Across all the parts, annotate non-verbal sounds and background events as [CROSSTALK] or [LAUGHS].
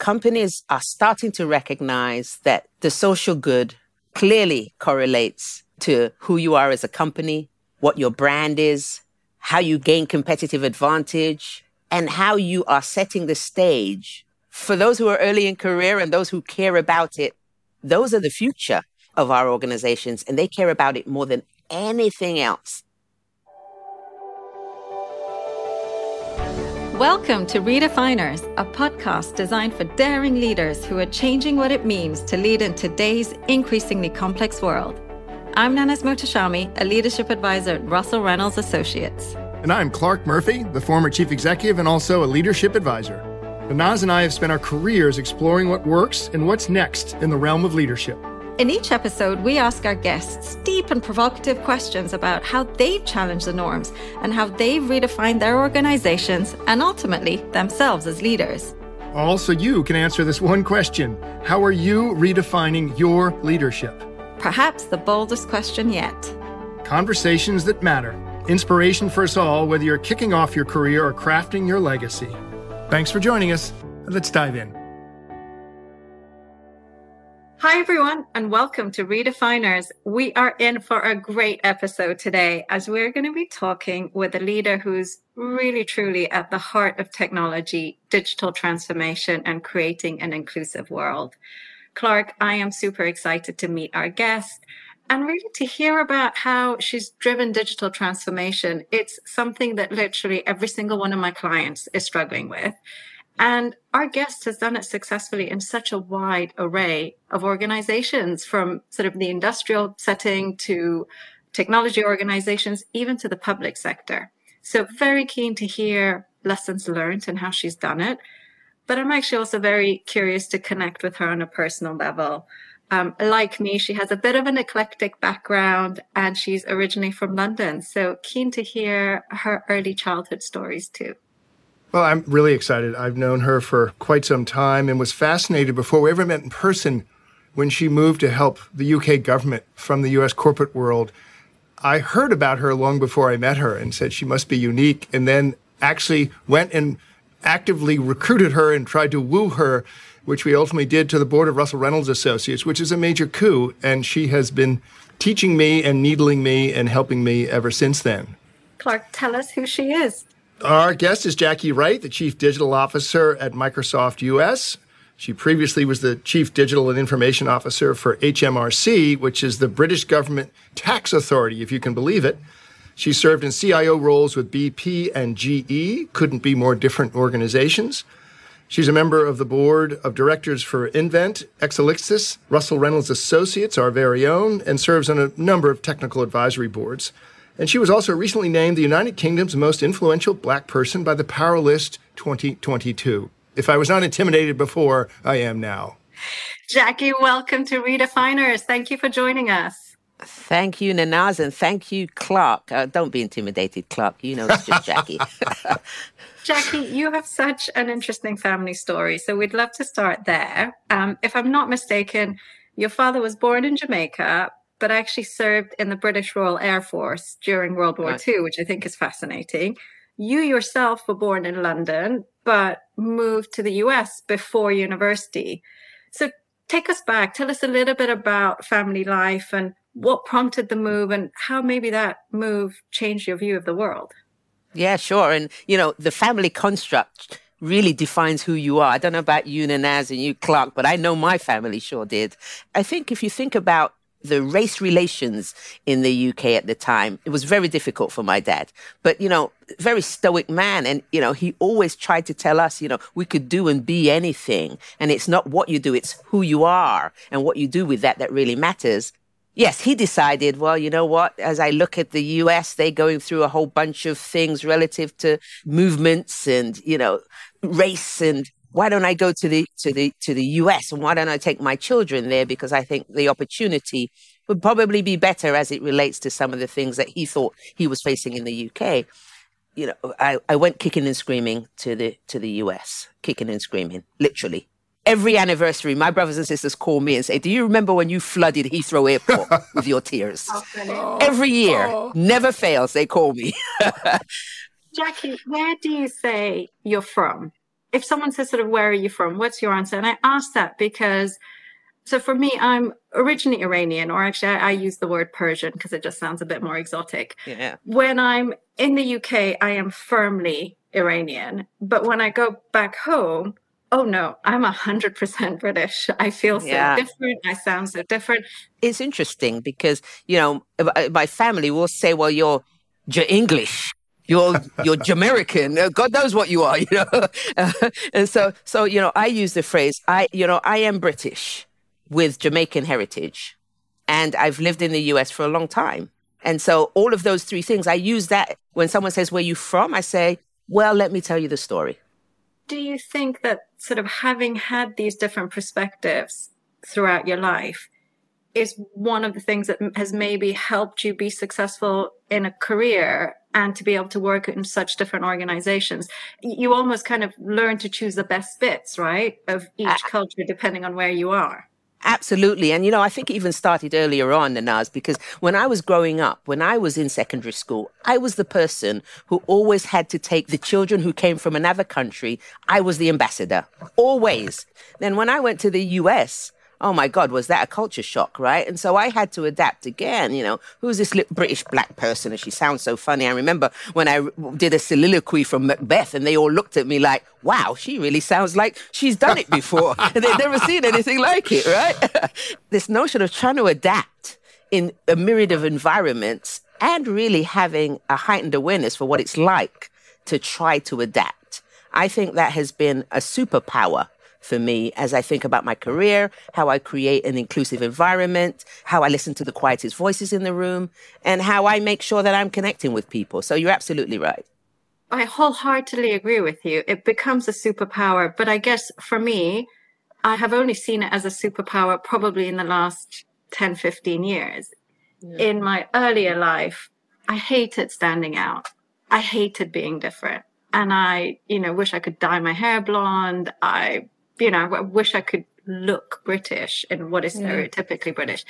companies are starting to recognize that the social good clearly correlates to who you are as a company, what your brand is, how you gain competitive advantage, and how you are setting the stage for those who are early in career and those who care about it. Those are the future of our organizations, and they care about it more than anything else. Welcome to Redefiners, a podcast designed for daring leaders who are changing what it means to lead in today's increasingly complex world. I'm Nanaz Mohtashami, a leadership advisor at Russell Reynolds Associates. And I'm Clarke Murphy, the former chief executive and also a leadership advisor. Nanaz and I have spent our careers exploring what works and what's next in the realm of leadership. In each episode, we ask our guests deep and provocative questions about how they've challenged the norms and how they've redefined their organizations and ultimately themselves as leaders. Also, you can answer this one question How are you redefining your leadership? Perhaps the boldest question yet. Conversations that matter. Inspiration for us all, whether you're kicking off your career or crafting your legacy. Thanks for joining us. Let's dive in. Hi, everyone, and welcome to Redefiners. We are in for a great episode today as we're going to be talking with a leader who's really truly at the heart of technology, digital transformation, and creating an inclusive world. Clarke, I am super excited to meet our guest and really to hear about how she's driven digital transformation. It's something that literally every single one of my clients is struggling with. And our guest has done it successfully in such a wide array of organizations from sort of the industrial setting to technology organizations, even to the public sector. So very keen to hear lessons learned and how she's done it. But I'm actually also very curious to connect with her on a personal level. Um, like me, she has a bit of an eclectic background and she's originally from London. So keen to hear her early childhood stories too. Well, I'm really excited. I've known her for quite some time and was fascinated before we ever met in person when she moved to help the UK government from the US corporate world. I heard about her long before I met her and said she must be unique, and then actually went and actively recruited her and tried to woo her, which we ultimately did to the board of Russell Reynolds Associates, which is a major coup. And she has been teaching me and needling me and helping me ever since then. Clarke, tell us who she is. Our guest is Jacky Wright, the Chief Digital Officer at Microsoft US. She previously was the Chief Digital and Information Officer for HMRC, which is the British government tax authority, if you can believe it. She served in CIO roles with BP and GE, couldn't be more different organizations. She's a member of the board of directors for Invent, Exelixis, Russell Reynolds Associates, our very own, and serves on a number of technical advisory boards. And she was also recently named the United Kingdom's most influential black person by the Power List 2022. If I was not intimidated before, I am now. Jacky, welcome to Redefiners. Thank you for joining us. Thank you, Nanaz, and thank you, Clarke. Uh, don't be intimidated, Clarke. You know it's just [LAUGHS] Jacky. [LAUGHS] Jacky, you have such an interesting family story. So we'd love to start there. Um, if I'm not mistaken, your father was born in Jamaica, but actually served in the British Royal Air Force during World War right. II, which I think is fascinating. You yourself were born in London, but moved to the US before university. So take us back. Tell us a little bit about family life and what prompted the move and how maybe that move changed your view of the world. Yeah, sure. And, you know, the family construct really defines who you are. I don't know about you, Nanaz, and you, Clarke, but I know my family sure did. I think if you think about the race relations in the UK at the time, it was very difficult for my dad. But, you know, very stoic man. And, you know, he always tried to tell us, you know, we could do and be anything. And it's not what you do, it's who you are and what you do with that that really matters. Yes, he decided, well, you know what? As I look at the US, they're going through a whole bunch of things relative to movements and, you know, race and why don't I go to the to the to the US and why don't I take my children there because I think the opportunity would probably be better as it relates to some of the things that he thought he was facing in the UK. You know, I, I went kicking and screaming to the to the US, kicking and screaming, literally. Every anniversary, my brothers and sisters call me and say, "Do you remember when you flooded Heathrow Airport [LAUGHS] with your tears?" Oh, Every year, oh. never fails. They call me. [LAUGHS] Jacky, where do you say you're from? If someone says sort of where are you from? What's your answer? And i ask that because so for me i'm originally iranian or actually i, I use the word persian because it just sounds a bit more exotic. Yeah. When i'm in the uk i am firmly iranian but when i go back home oh no i'm a hundred percent british. I feel so Yeah. different. I sound so different. It's interesting because you know my family will say, "Well, you're you're English." You're you're Jamaican. Uh, God knows what you are, you know. [LAUGHS] and so so you know, I use the phrase I you know I am British with Jamaican heritage, and I've lived in the U.S. for a long time. And so all of those three things, I use that when someone says, "Where you from?" I say, "Well, let me tell you the story." do you think that sort of having had these different perspectives throughout your life is one of the things that has maybe helped you be successful in a career and to be able to work in such different organizations you almost kind of learn to choose the best bits right of each culture depending on where you are Absolutely. And, you know, I think it even started earlier on, Nanaz, because when I was growing up, when I was in secondary school, I was the person who always had to take the children who came from another country. I was the ambassador, always. Then when I went to the US, oh my God, was that a culture shock, right? And so I had to adapt again. You know, who's this li- British black person? And she sounds so funny. I remember when I did a soliloquy from Macbeth and they all looked at me like, wow, she really sounds like she's done it before. [LAUGHS] and They've never seen anything like it, right? [LAUGHS] this notion of trying to adapt in a myriad of environments and really having a heightened awareness for what it's like to try to adapt. I think that has been a superpower for me as I think about my career, how I create an inclusive environment, how I listen to the quietest voices in the room, and how I make sure that I'm connecting with people. So you're absolutely right. I wholeheartedly agree with you. It becomes a superpower. But I guess for me, I have only seen it as a superpower probably in the last 10, 15 years. In my earlier life, I hated standing out. I hated being different. And I, you know, wish I could dye my hair blonde. I, you know, I wish I could look British in what is stereotypically British.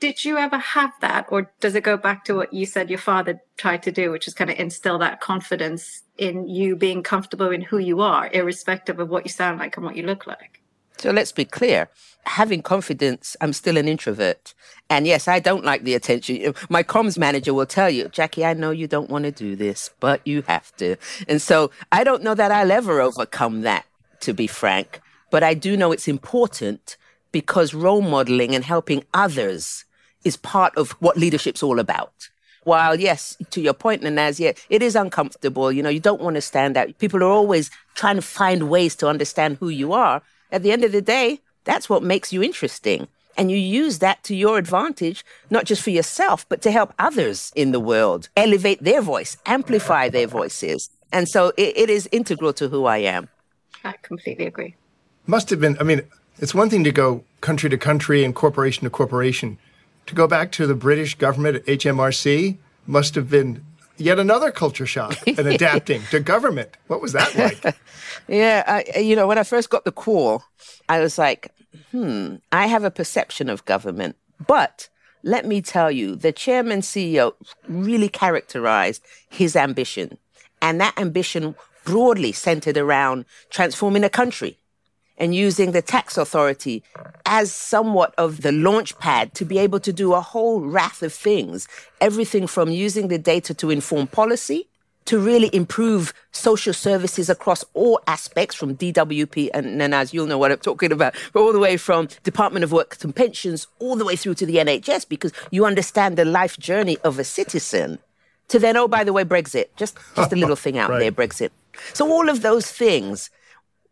Did you ever have that, or does it go back to what you said your father tried to do, which is kind of instill that confidence in you being comfortable in who you are, irrespective of what you sound like and what you look like? So let's be clear. Having confidence, I'm still an introvert. And yes, I don't like the attention. My comms manager will tell you, Jacky, I know you don't want to do this, but you have to. And so I don't know that I'll ever overcome that, to be frank. But I do know it's important because role modeling and helping others is part of what leadership's all about. While yes, to your point, Nanaz, yeah, it is uncomfortable. You know, you don't want to stand out. People are always trying to find ways to understand who you are. At the end of the day, that's what makes you interesting. And you use that to your advantage, not just for yourself, but to help others in the world elevate their voice, amplify their voices. And so it, it is integral to who I am. I completely agree. Must have been, I mean, it's one thing to go country to country and corporation to corporation. To go back to the British government at HMRC must have been yet another culture shock and [LAUGHS] adapting to government. What was that like? [LAUGHS] Yeah, I, you know, when I first got the call, I was like, hmm, I have a perception of government. But let me tell you, the chairman CEO really characterized his ambition. And that ambition broadly centered around transforming a country and using the tax authority as somewhat of the launch pad to be able to do a whole raft of things. Everything from using the data to inform policy to really improve social services across all aspects from DWP and Nanaz, you'll know what I'm talking about, but all the way from Department of Work and Pensions all the way through to the NHS because you understand the life journey of a citizen. To then, oh, by the way, Brexit, just just a little thing out Right. there, Brexit. So all of those things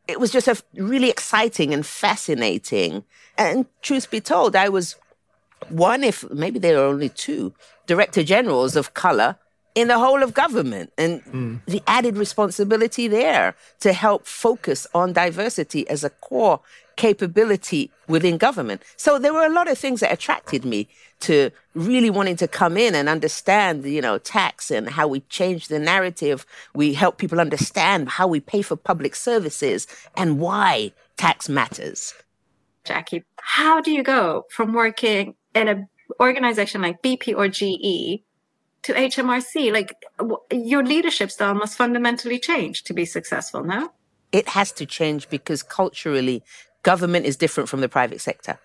it was just a really exciting and fascinating. And truth be told, I was one, if maybe there were only two director generals of color in the whole of government. And hmm. the added responsibility there to help focus on diversity as a core capability within government. So there were a lot of things that attracted me to really wanting to come in and understand, you know, tax and how we change the narrative. We help people understand how we pay for public services and why tax matters. Jacky, how do you go from working in an organization like BP or GE to HMRC? Like w- your leadership style must fundamentally change to be successful, no? it has to change because culturally, government is different from the private sector.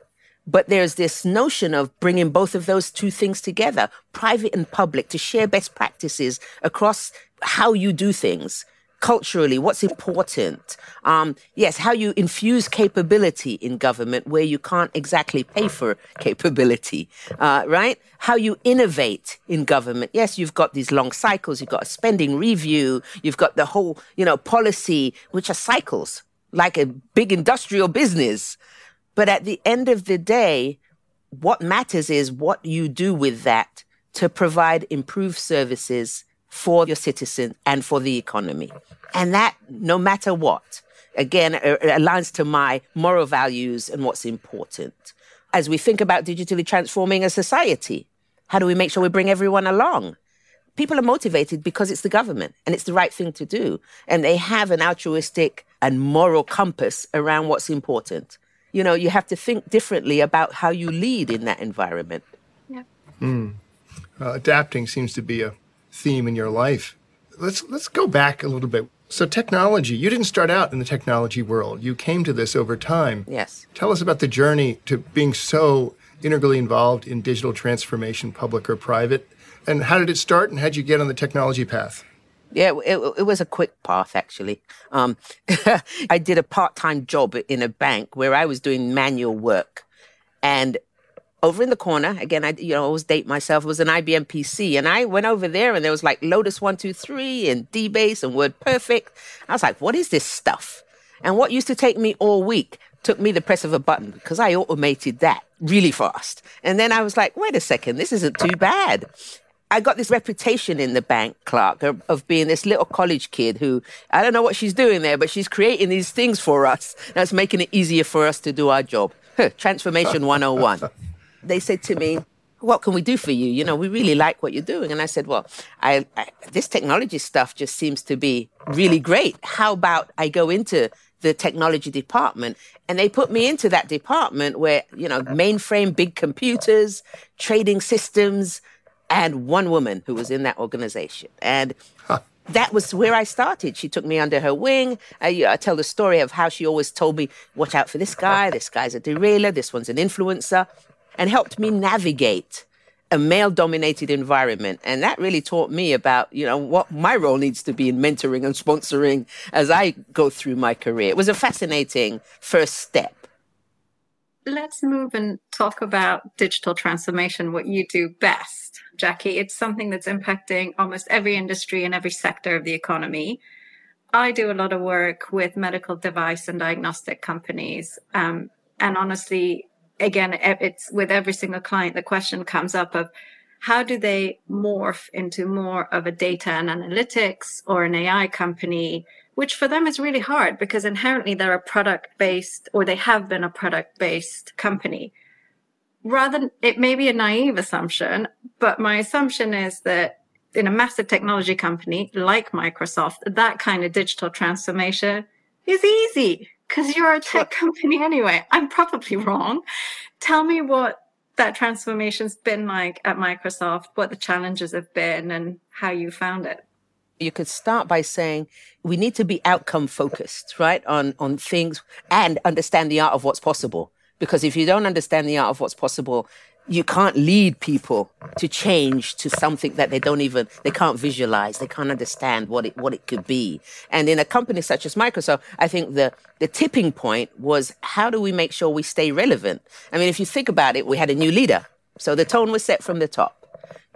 But there's this notion of bringing both of those two things together, private and public, to share best practices across how you do things culturally, what's important. Um, yes, how you infuse capability in government where you can't exactly pay for capability, uh, right? How you innovate in government. Yes, you've got these long cycles, you've got a spending review, you've got the whole, you know, policy, which are cycles, like a big industrial business. But at the end of the day, what matters is what you do with that to provide improved services for your citizen and for the economy. And that, no matter what, again, aligns to my moral values and what's important. As we think about digitally transforming a society, how do we make sure we bring everyone along? People are motivated because it's the government and it's the right thing to do. And they have an altruistic and moral compass around what's important. You know, you have to think differently about how you lead in that environment. Yeah. Mm. Uh, adapting seems to be a theme in your life. Let's let's go back a little bit. So technology, you didn't start out in the technology world. You came to this over time. Yes. Tell us about the journey to being so integrally involved in digital transformation, public or private. And how did it start and how did you get on the technology path? Yeah, it, it was a quick path, actually. Um, [LAUGHS] I did a part time job in a bank where I was doing manual work. And over in the corner again i you know always date myself was an ibm pc and i went over there and there was like lotus 123 and dbase and wordperfect i was like what is this stuff and what used to take me all week took me the press of a button because i automated that really fast and then i was like wait a second this isn't too bad I got this reputation in the bank, Clarke, of, of, being this little college kid who I don't know what she's doing there, but she's creating these things for us that's making it easier for us to do our job. Transformation 101 [LAUGHS] they said to me, what can we do for you? You know, we really like what you're doing. And I said, well, I, I, this technology stuff just seems to be really great. How about I go into the technology department? And they put me into that department where, you know, mainframe, big computers, trading systems, and one woman who was in that organization. And that was where I started. She took me under her wing. I, uh, I, tell the story of how she always told me, watch out for this guy. This guy's a derailer. This one's an influencer and helped me navigate a male dominated environment. And that really taught me about, you know, what my role needs to be in mentoring and sponsoring as I go through my career. It was a fascinating first step. Let's move and talk about digital transformation, what you do best, Jacky. It's something that's impacting almost every industry and every sector of the economy. I do a lot of work with medical device and diagnostic companies. Um, and honestly, again, it's with every single client, the question comes up of how do they morph into more of a data and analytics or an AI company, which for them is really hard because inherently they're a product based or they have been a product based company. Rather, it may be a naive assumption, but my assumption is that in a massive technology company like Microsoft, that kind of digital transformation is easy because you're a tech company anyway. I'm probably wrong. Tell me what that transformation's been like at Microsoft, what the challenges have been, and how you found it. You could start by saying we need to be outcome focused, right? On on things and understand the art of what's possible. Because if you don't understand the art of what's possible, you can't lead people to change to something that they don't even they can't visualize. They can't understand what it what it could be. And in a company such as microsoft i think the the tipping point was how do we make sure we stay relevant? I mean if you think about it we had a new leader. So the tone was set from the top.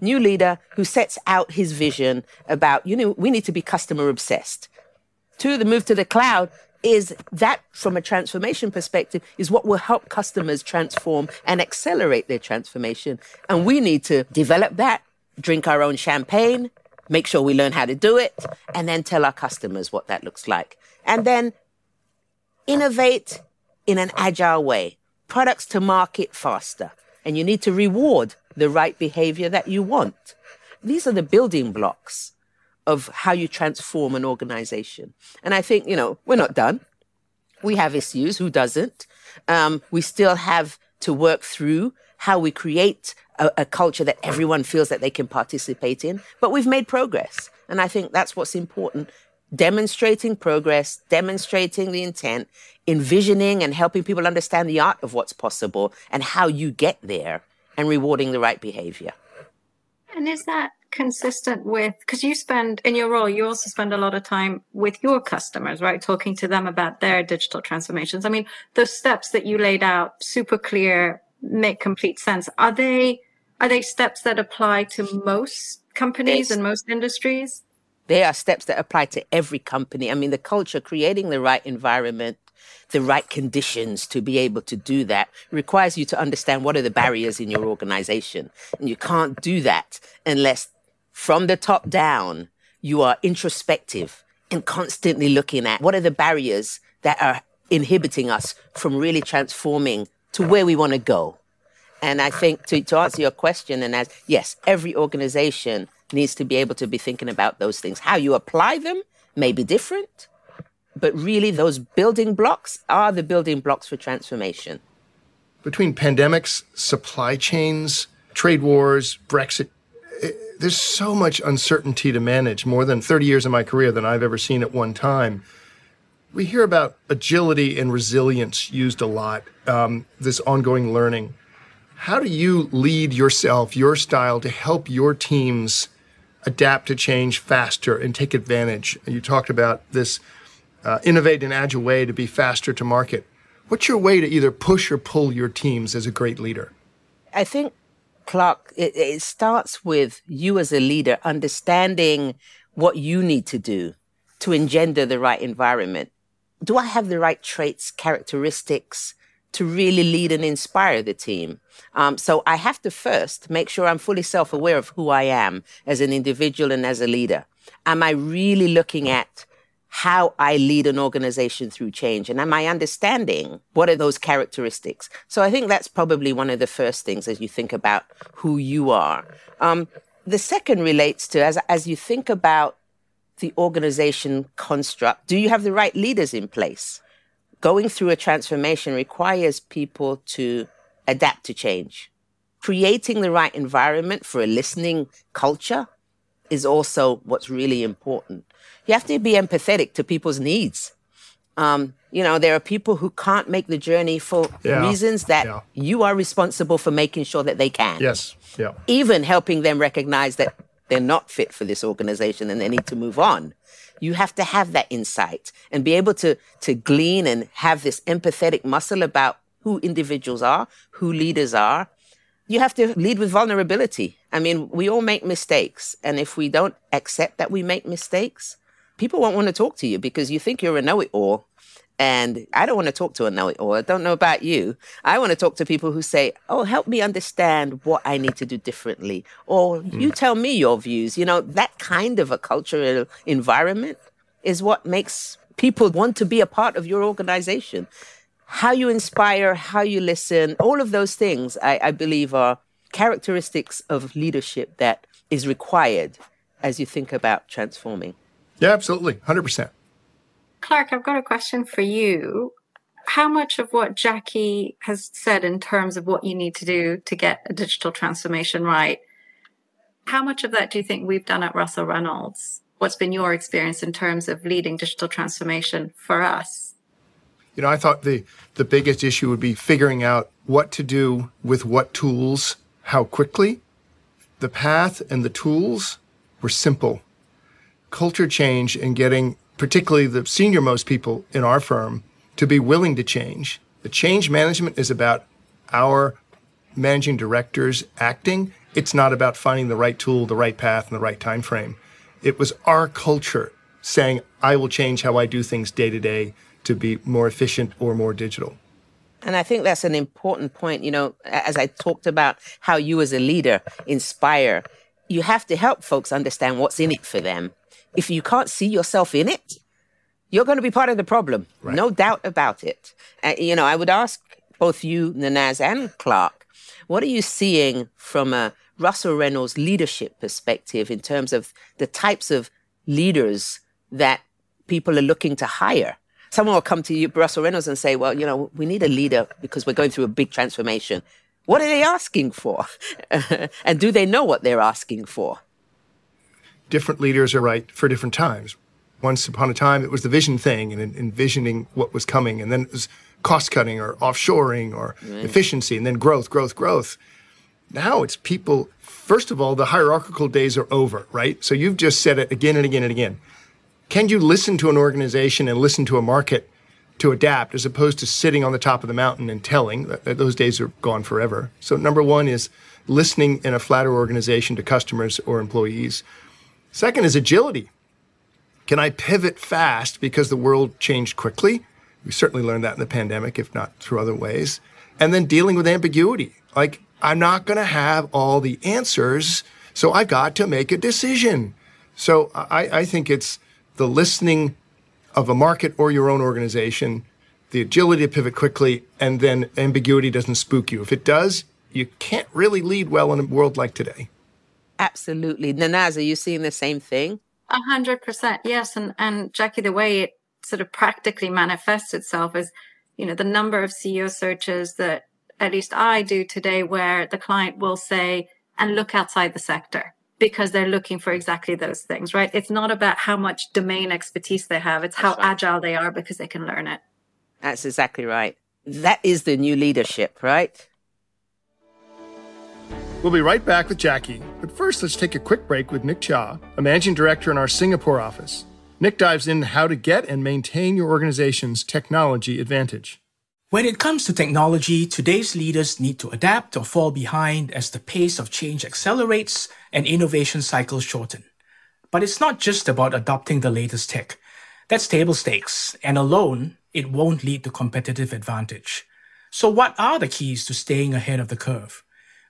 New leader who sets out his vision about you know we need to be customer obsessed. To the move to the cloud is that from a transformation perspective is what will help customers transform and accelerate their transformation. And we need to develop that, drink our own champagne, make sure we learn how to do it, and then tell our customers what that looks like. And then innovate in an agile way, products to market faster. And you need to reward the right behavior that you want. These are the building blocks of how you transform an organization. And I think, you know, we're not done. We have issues. Who doesn't? Um, we still have to work through how we create a, a, culture that everyone feels that they can participate in. But we've made progress. And I think that's what's important. demonstrating progress, demonstrating the intent, envisioning and helping people understand the art of what's possible and how you get there, and rewarding the right behavior. And is that consistent with because you spend in your role you also spend a lot of time with your customers right? Talking to them about their digital transformations. I mean those steps that you laid out super clear make complete sense. Are they are they steps that apply to most companies and most industries? They are steps that apply to every company. I mean the culture creating the right environment the right conditions to be able to do that requires you to understand what are the barriers in your organization. And you can't do that unless from the top down, you are introspective and constantly looking at what are the barriers that are inhibiting us from really transforming to where we want to go. And I think to, to answer your question, and as yes, every organization needs to be able to be thinking about those things. How you apply them may be different, but really those building blocks are the building blocks for transformation. Between pandemics, supply chains, trade wars, Brexit, there's so much uncertainty to manage, more than 30 years of my career than I've ever seen at one time. We hear about agility and resilience used a lot, um, this ongoing learning. How do you lead yourself, your style, to help your teams adapt to change faster and take advantage? You talked about this uh, innovate in an agile way to be faster to market. What's your way to either push or pull your teams as a great leader? I think Clarke, it, it starts with you as a leader understanding what you need to do to engender the right environment. Do I have the right traits, characteristics to really lead and inspire the team? Um, so I have to first make sure I'm fully self aware of who I am as an individual and as a leader. Am I really looking at how I lead an organization through change? And am I understanding what are those characteristics? So I think that's probably one of the first things as you think about who you are. Um, the second relates to as, as you think about the organization construct, do you have the right leaders in place? Going through a transformation requires people to adapt to change. Creating the right environment for a listening culture is also what's really important you have to be empathetic to people's needs. Um, you know, there are people who can't make the journey for yeah. reasons that yeah. you are responsible for making sure that they can. Yes. Yeah. Even helping them recognize that they're not fit for this organization and they need to move on. You have to have that insight and be able to to glean and have this empathetic muscle about who individuals are, who leaders are. You have to lead with vulnerability. I mean, we all make mistakes. And if we don't accept that we make mistakes, people won't want to talk to you because you think you're a know it all. And I don't want to talk to a know it all. I don't know about you. I want to talk to people who say, Oh, help me understand what I need to do differently. Or mm. you tell me your views. You know, that kind of a cultural environment is what makes people want to be a part of your organization. How you inspire, how you listen, all of those things, I, I believe, are characteristics of leadership that is required as you think about transforming. Yeah, absolutely. 100%. Clarke, I've got a question for you. How much of what Jacky has said in terms of what you need to do to get a digital transformation right, how much of that do you think we've done at Russell Reynolds? What's been your experience in terms of leading digital transformation for us? You know, I thought the, the biggest issue would be figuring out what to do with what tools, how quickly. The path and the tools were simple culture change and getting particularly the senior most people in our firm to be willing to change. The change management is about our managing directors acting. It's not about finding the right tool, the right path, and the right time frame. It was our culture saying, I will change how I do things day to day to be more efficient or more digital. And I think that's an important point. You know, as I talked about how you as a leader inspire, you have to help folks understand what's in it for them if you can't see yourself in it, you're going to be part of the problem. Right. No doubt about it. Uh, you know, I would ask both you, Nanaz, and Clarke, what are you seeing from a Russell Reynolds leadership perspective in terms of the types of leaders that people are looking to hire? Someone will come to you, Russell Reynolds, and say, well, you know, we need a leader because we're going through a big transformation. What are they asking for? [LAUGHS] and do they know what they're asking for? different leaders are right for different times. Once upon a time, it was the vision thing and envisioning what was coming. And then it was cost cutting or offshoring or efficiency and then growth, growth, growth. Now it's people, first of all, the hierarchical days are over, right? So you've just said it again and again and again. Can you listen to an organization and listen to a market to adapt as opposed to sitting on the top of the mountain and telling? that Those days are gone forever. So, number one is listening in a flatter organization to customers or employees. Second is agility. Can I pivot fast because the world changed quickly? We certainly learned that in the pandemic, if not through other ways. And then dealing with ambiguity. Like, I'm not going to have all the answers, so I've got to make a decision. So I, I think it's the listening of a market or your own organization, the agility to pivot quickly, and then ambiguity doesn't spook you. If it does, you can't really lead well in a world like today. Absolutely. Nanaz, are you seeing the same thing? A hundred percent. Yes. And, and Jacky, the way it sort of practically manifests itself is, you know, the number of CEO searches that at least I do today where the client will say, and look outside the sector because they're looking for exactly those things, right? It's not about how much domain expertise they have. It's how agile they are because they can learn it. That's exactly right. That is the new leadership, right? We'll be right back with Jacky, but first let's take a quick break with Nick Chia, a managing director in our Singapore office. Nick dives in how to get and maintain your organization's technology advantage. When it comes to technology, today's leaders need to adapt or fall behind as the pace of change accelerates and innovation cycles shorten. But it's not just about adopting the latest tech. That's table stakes, and alone, it won't lead to competitive advantage. So what are the keys to staying ahead of the curve?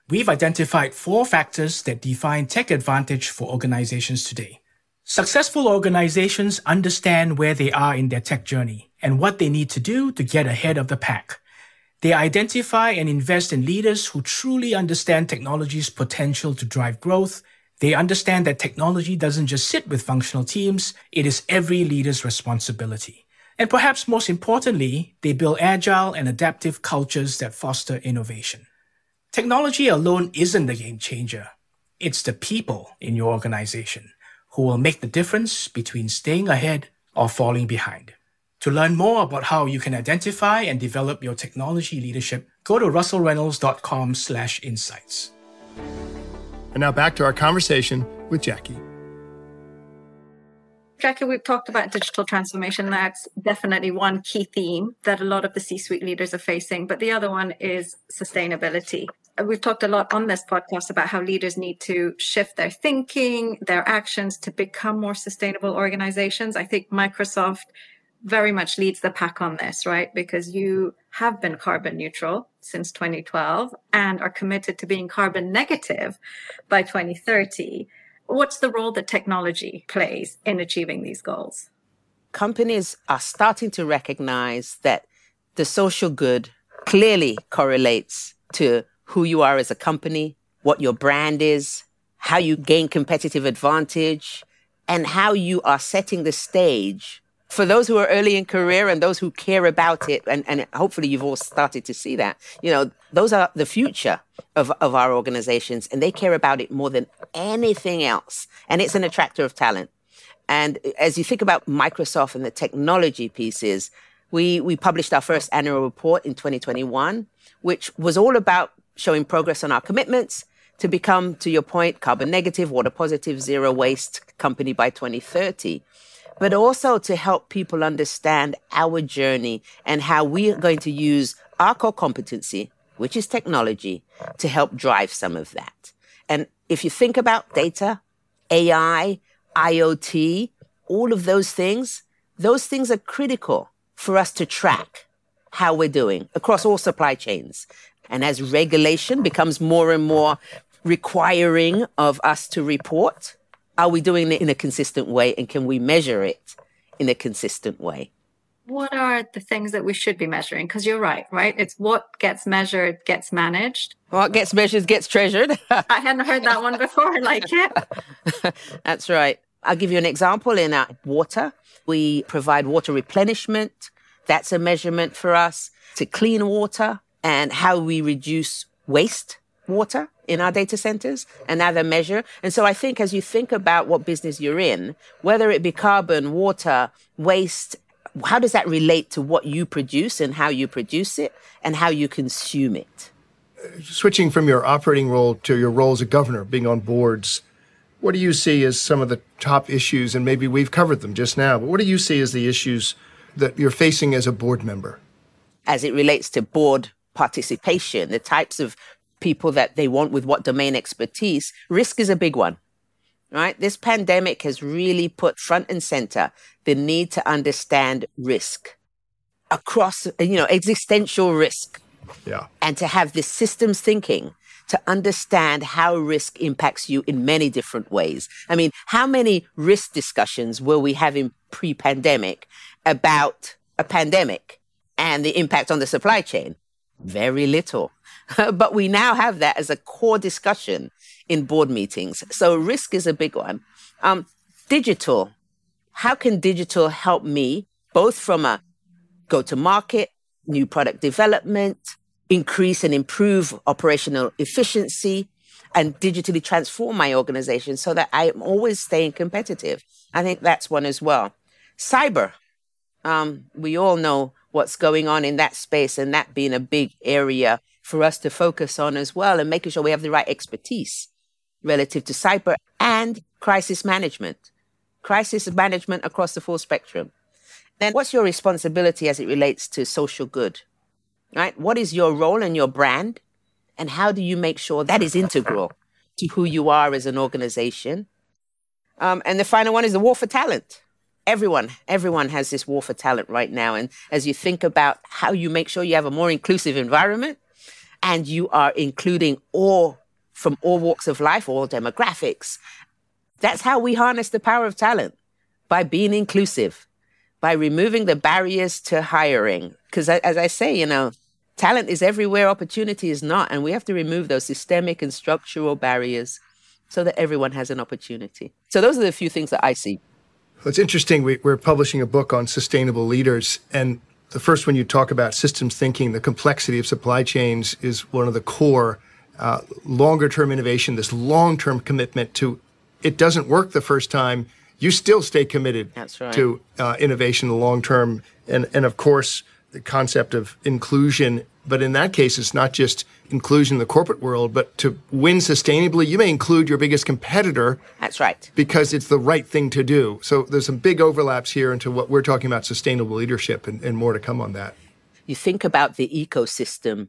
We've identified four factors that define tech advantage for organizations today. Successful organizations understand where they are in their tech journey and what they need to do to get ahead of the pack. They identify and invest in leaders who truly understand technology's potential to drive growth. They understand that technology doesn't just sit with functional teams, it is every leader's responsibility. And perhaps most importantly, they build agile and adaptive cultures that foster innovation. Technology alone isn't the game changer. It's the people in your organization who will make the difference between staying ahead or falling behind. To learn more about how you can identify and develop your technology leadership, go to russellreynolds.com slash insights. And now back to our conversation with Jacky. Jacky, we've talked about digital transformation. That's definitely one key theme that a lot of the C suite leaders are facing. But the other one is sustainability we've talked a lot on this podcast about how leaders need to shift their thinking, their actions to become more sustainable organizations. I think Microsoft very much leads the pack on this, right? Because you have been carbon neutral since 2012 and are committed to being carbon negative by 2030. What's the role that technology plays in achieving these goals? Companies are starting to recognize that the social good clearly correlates to who you are as a company, what your brand is, how you gain competitive advantage, and how you are setting the stage for those who are early in career and those who care about it. And, and hopefully you've all started to see that. You know, those are the future of, of our organizations and they care about it more than anything else. And it's an attractor of talent. And as you think about Microsoft and the technology pieces, we, we published our first annual report in 2021, which was all about showing progress on our commitments to become, to your point, carbon negative, water positive, zero waste company by 2030, but also to help people understand our journey and how we are going to use our core competency, which is technology, to help drive some of that. And if you think about data, AI, IoT, all of those things, those things are critical for us to track how we're doing across all supply chains. And as regulation becomes more and more requiring of us to report, are we doing it in a consistent way and can we measure it in a consistent way? What are the things that we should be measuring? Because you're right, right? It's what gets measured gets managed. What gets measured gets treasured. [LAUGHS] I hadn't heard that one before. I like it. [LAUGHS] That's right. I'll give you an example in our water. We provide water replenishment. That's a measurement for us to clean water and how we reduce waste water in our data centers, another measure. And so I think as you think about what business you're in, whether it be carbon, water, waste, how does that relate to what you produce and how you produce it and how you consume it? Switching from your operating role to your role as a governor, being on boards, what do you see as some of the top issues? And maybe we've covered them just now, but what do you see as the issues that you're facing as a board member? As it relates to board participation, the types of people that they want with what domain expertise, risk is a big one. Right? This pandemic has really put front and center the need to understand risk across, you know, existential risk. Yeah. And to have this systems thinking to understand how risk impacts you in many different ways. I mean, how many risk discussions were we having pre pandemic about a pandemic and the impact on the supply chain? Very little. [LAUGHS] but we now have that as a core discussion in board meetings. So risk is a big one. Um, digital. How can digital help me both from a go to market, new product development, increase and improve operational efficiency and digitally transform my organization so that I am always staying competitive. I think that's one as well. Cyber. Um, we all know what's going on in that space and that being a big area for us to focus on as well and making sure we have the right expertise relative to cyber and crisis management. Crisis management across the full spectrum. Then what's your responsibility as it relates to social good? right? What is your role and your brand? And how do you make sure that is integral to who you are as an organization? Um, and the final one is the war for talent. Everyone, everyone has this war for talent right now. And as you think about how you make sure you have a more inclusive environment and you are including all from all walks of life, all demographics, that's how we harness the power of talent by being inclusive, by removing the barriers to hiring. Because as I say, you know, talent is everywhere, opportunity is not. And we have to remove those systemic and structural barriers so that everyone has an opportunity. So those are the few things that I see. Well, it's interesting. We, are publishing a book on sustainable leaders. And the first one you talk about systems thinking, the complexity of supply chains is one of the core uh, longer term innovation, this long term commitment to it doesn't work the first time. You still stay committed right. to uh, innovation long term. And, and of course, the concept of inclusion. But in that case, it's not just inclusion in the corporate world, but to win sustainably, you may include your biggest competitor. That's right. Because it's the right thing to do. So there's some big overlaps here into what we're talking about sustainable leadership and, and more to come on that. You think about the ecosystem.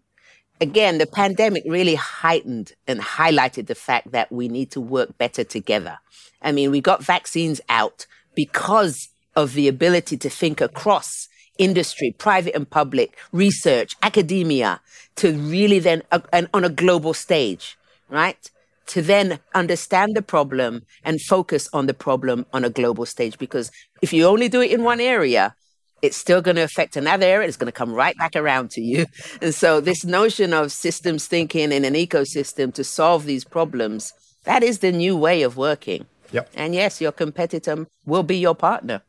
Again, the pandemic really heightened and highlighted the fact that we need to work better together. I mean, we got vaccines out because of the ability to think across industry, private and public, research, academia, to really then, uh, and on a global stage, right? To then understand the problem and focus on the problem on a global stage. Because if you only do it in one area, it's still going to affect another area. It's going to come right back around to you. [LAUGHS] And so, this notion of systems thinking in an ecosystem to solve these problems, that is the new way of working. Yep. And yes, your competitor will be your partner.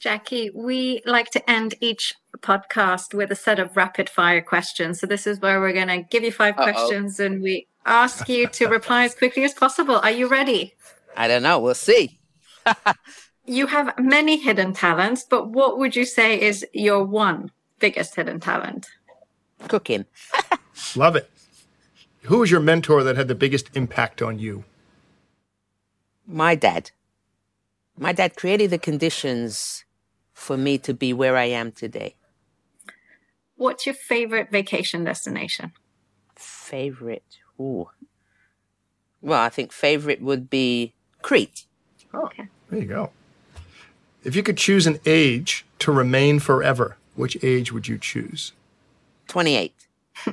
Jacky, we like to end each podcast with a set of rapid fire questions. So this is where we're going to give you 5 Uh-oh. questions and we ask you to [LAUGHS] reply as quickly as possible. Are you ready? I don't know. We'll see. [LAUGHS] you have many hidden talents, but what would you say is your one biggest hidden talent? Cooking. [LAUGHS] Love it. Who was your mentor that had the biggest impact on you? My dad. My dad created the conditions for me to be where I am today. What's your favorite vacation destination? Favorite? Ooh. Well, I think favorite would be Crete. Oh, okay. There you go. If you could choose an age to remain forever, which age would you choose? 28. [LAUGHS]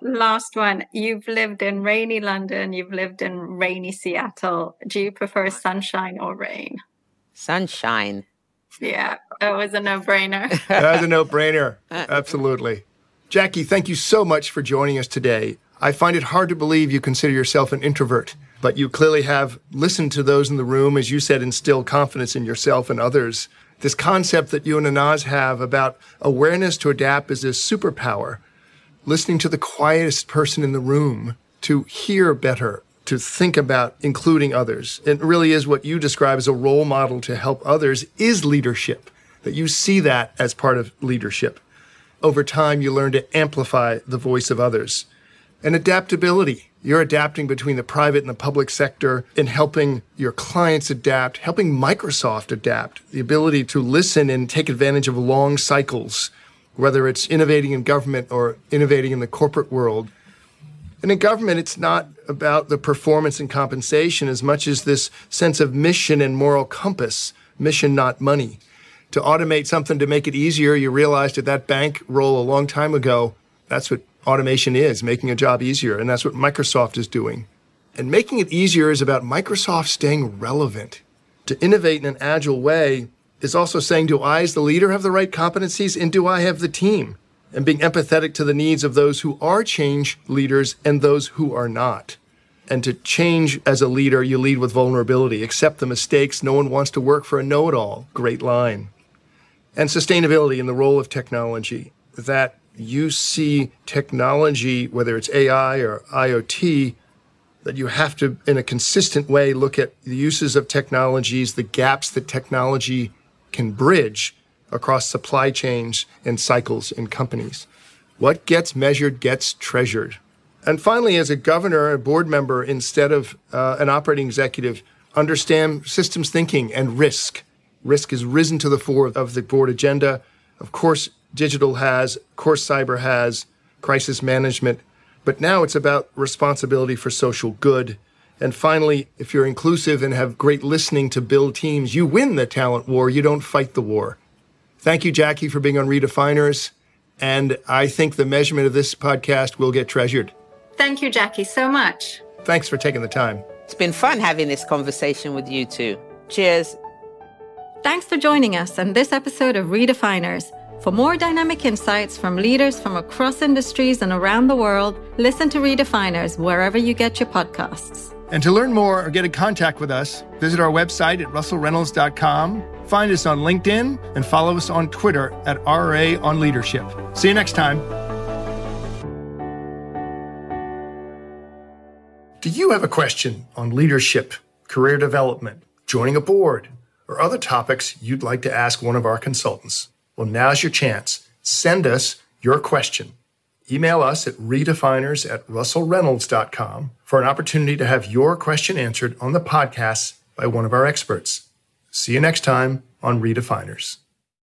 Last one. You've lived in rainy London, you've lived in rainy Seattle. Do you prefer sunshine or rain? Sunshine. Yeah, it was a no brainer. that was a no brainer. [LAUGHS] Absolutely. Jacky, thank you so much for joining us today. I find it hard to believe you consider yourself an introvert, but you clearly have listened to those in the room, as you said, instill confidence in yourself and others. This concept that you and Nanaz have about awareness to adapt is a superpower, listening to the quietest person in the room to hear better, to think about including others. It really is what you describe as a role model to help others is leadership, that you see that as part of leadership. Over time, you learn to amplify the voice of others. And adaptability. You're adapting between the private and the public sector in helping your clients adapt, helping Microsoft adapt, the ability to listen and take advantage of long cycles, whether it's innovating in government or innovating in the corporate world. And in government, it's not about the performance and compensation as much as this sense of mission and moral compass, mission, not money. To automate something to make it easier, you realized at that bank role a long time ago, that's what automation is, making a job easier. And that's what Microsoft is doing. And making it easier is about Microsoft staying relevant. To innovate in an agile way is also saying, do I, as the leader, have the right competencies? And do I have the team? And being empathetic to the needs of those who are change leaders and those who are not. And to change as a leader, you lead with vulnerability. Accept the mistakes. No one wants to work for a know it all. Great line. And sustainability in the role of technology. That you see technology, whether it's AI or IoT, that you have to, in a consistent way, look at the uses of technologies, the gaps that technology can bridge across supply chains and cycles in companies. What gets measured gets treasured. And finally, as a governor, a board member, instead of uh, an operating executive, understand systems thinking and risk. Risk has risen to the fore of the board agenda. Of course, digital has, of course, cyber has, crisis management. But now it's about responsibility for social good. And finally, if you're inclusive and have great listening to build teams, you win the talent war. You don't fight the war. Thank you, Jacky, for being on Redefiners. And I think the measurement of this podcast will get treasured. Thank you, Jacky, so much. Thanks for taking the time. It's been fun having this conversation with you too. Cheers. Thanks for joining us on this episode of Redefiners. For more dynamic insights from leaders from across industries and around the world, listen to Redefiners wherever you get your podcasts. And to learn more or get in contact with us, visit our website at russellreynolds.com Find us on LinkedIn and follow us on Twitter at RRA on Leadership. See you next time. Do you have a question on leadership, career development, joining a board, or other topics you'd like to ask one of our consultants? Well, now's your chance. Send us your question. Email us at redefiners at russellreynolds.com for an opportunity to have your question answered on the podcast by one of our experts. See you next time on Redefiners.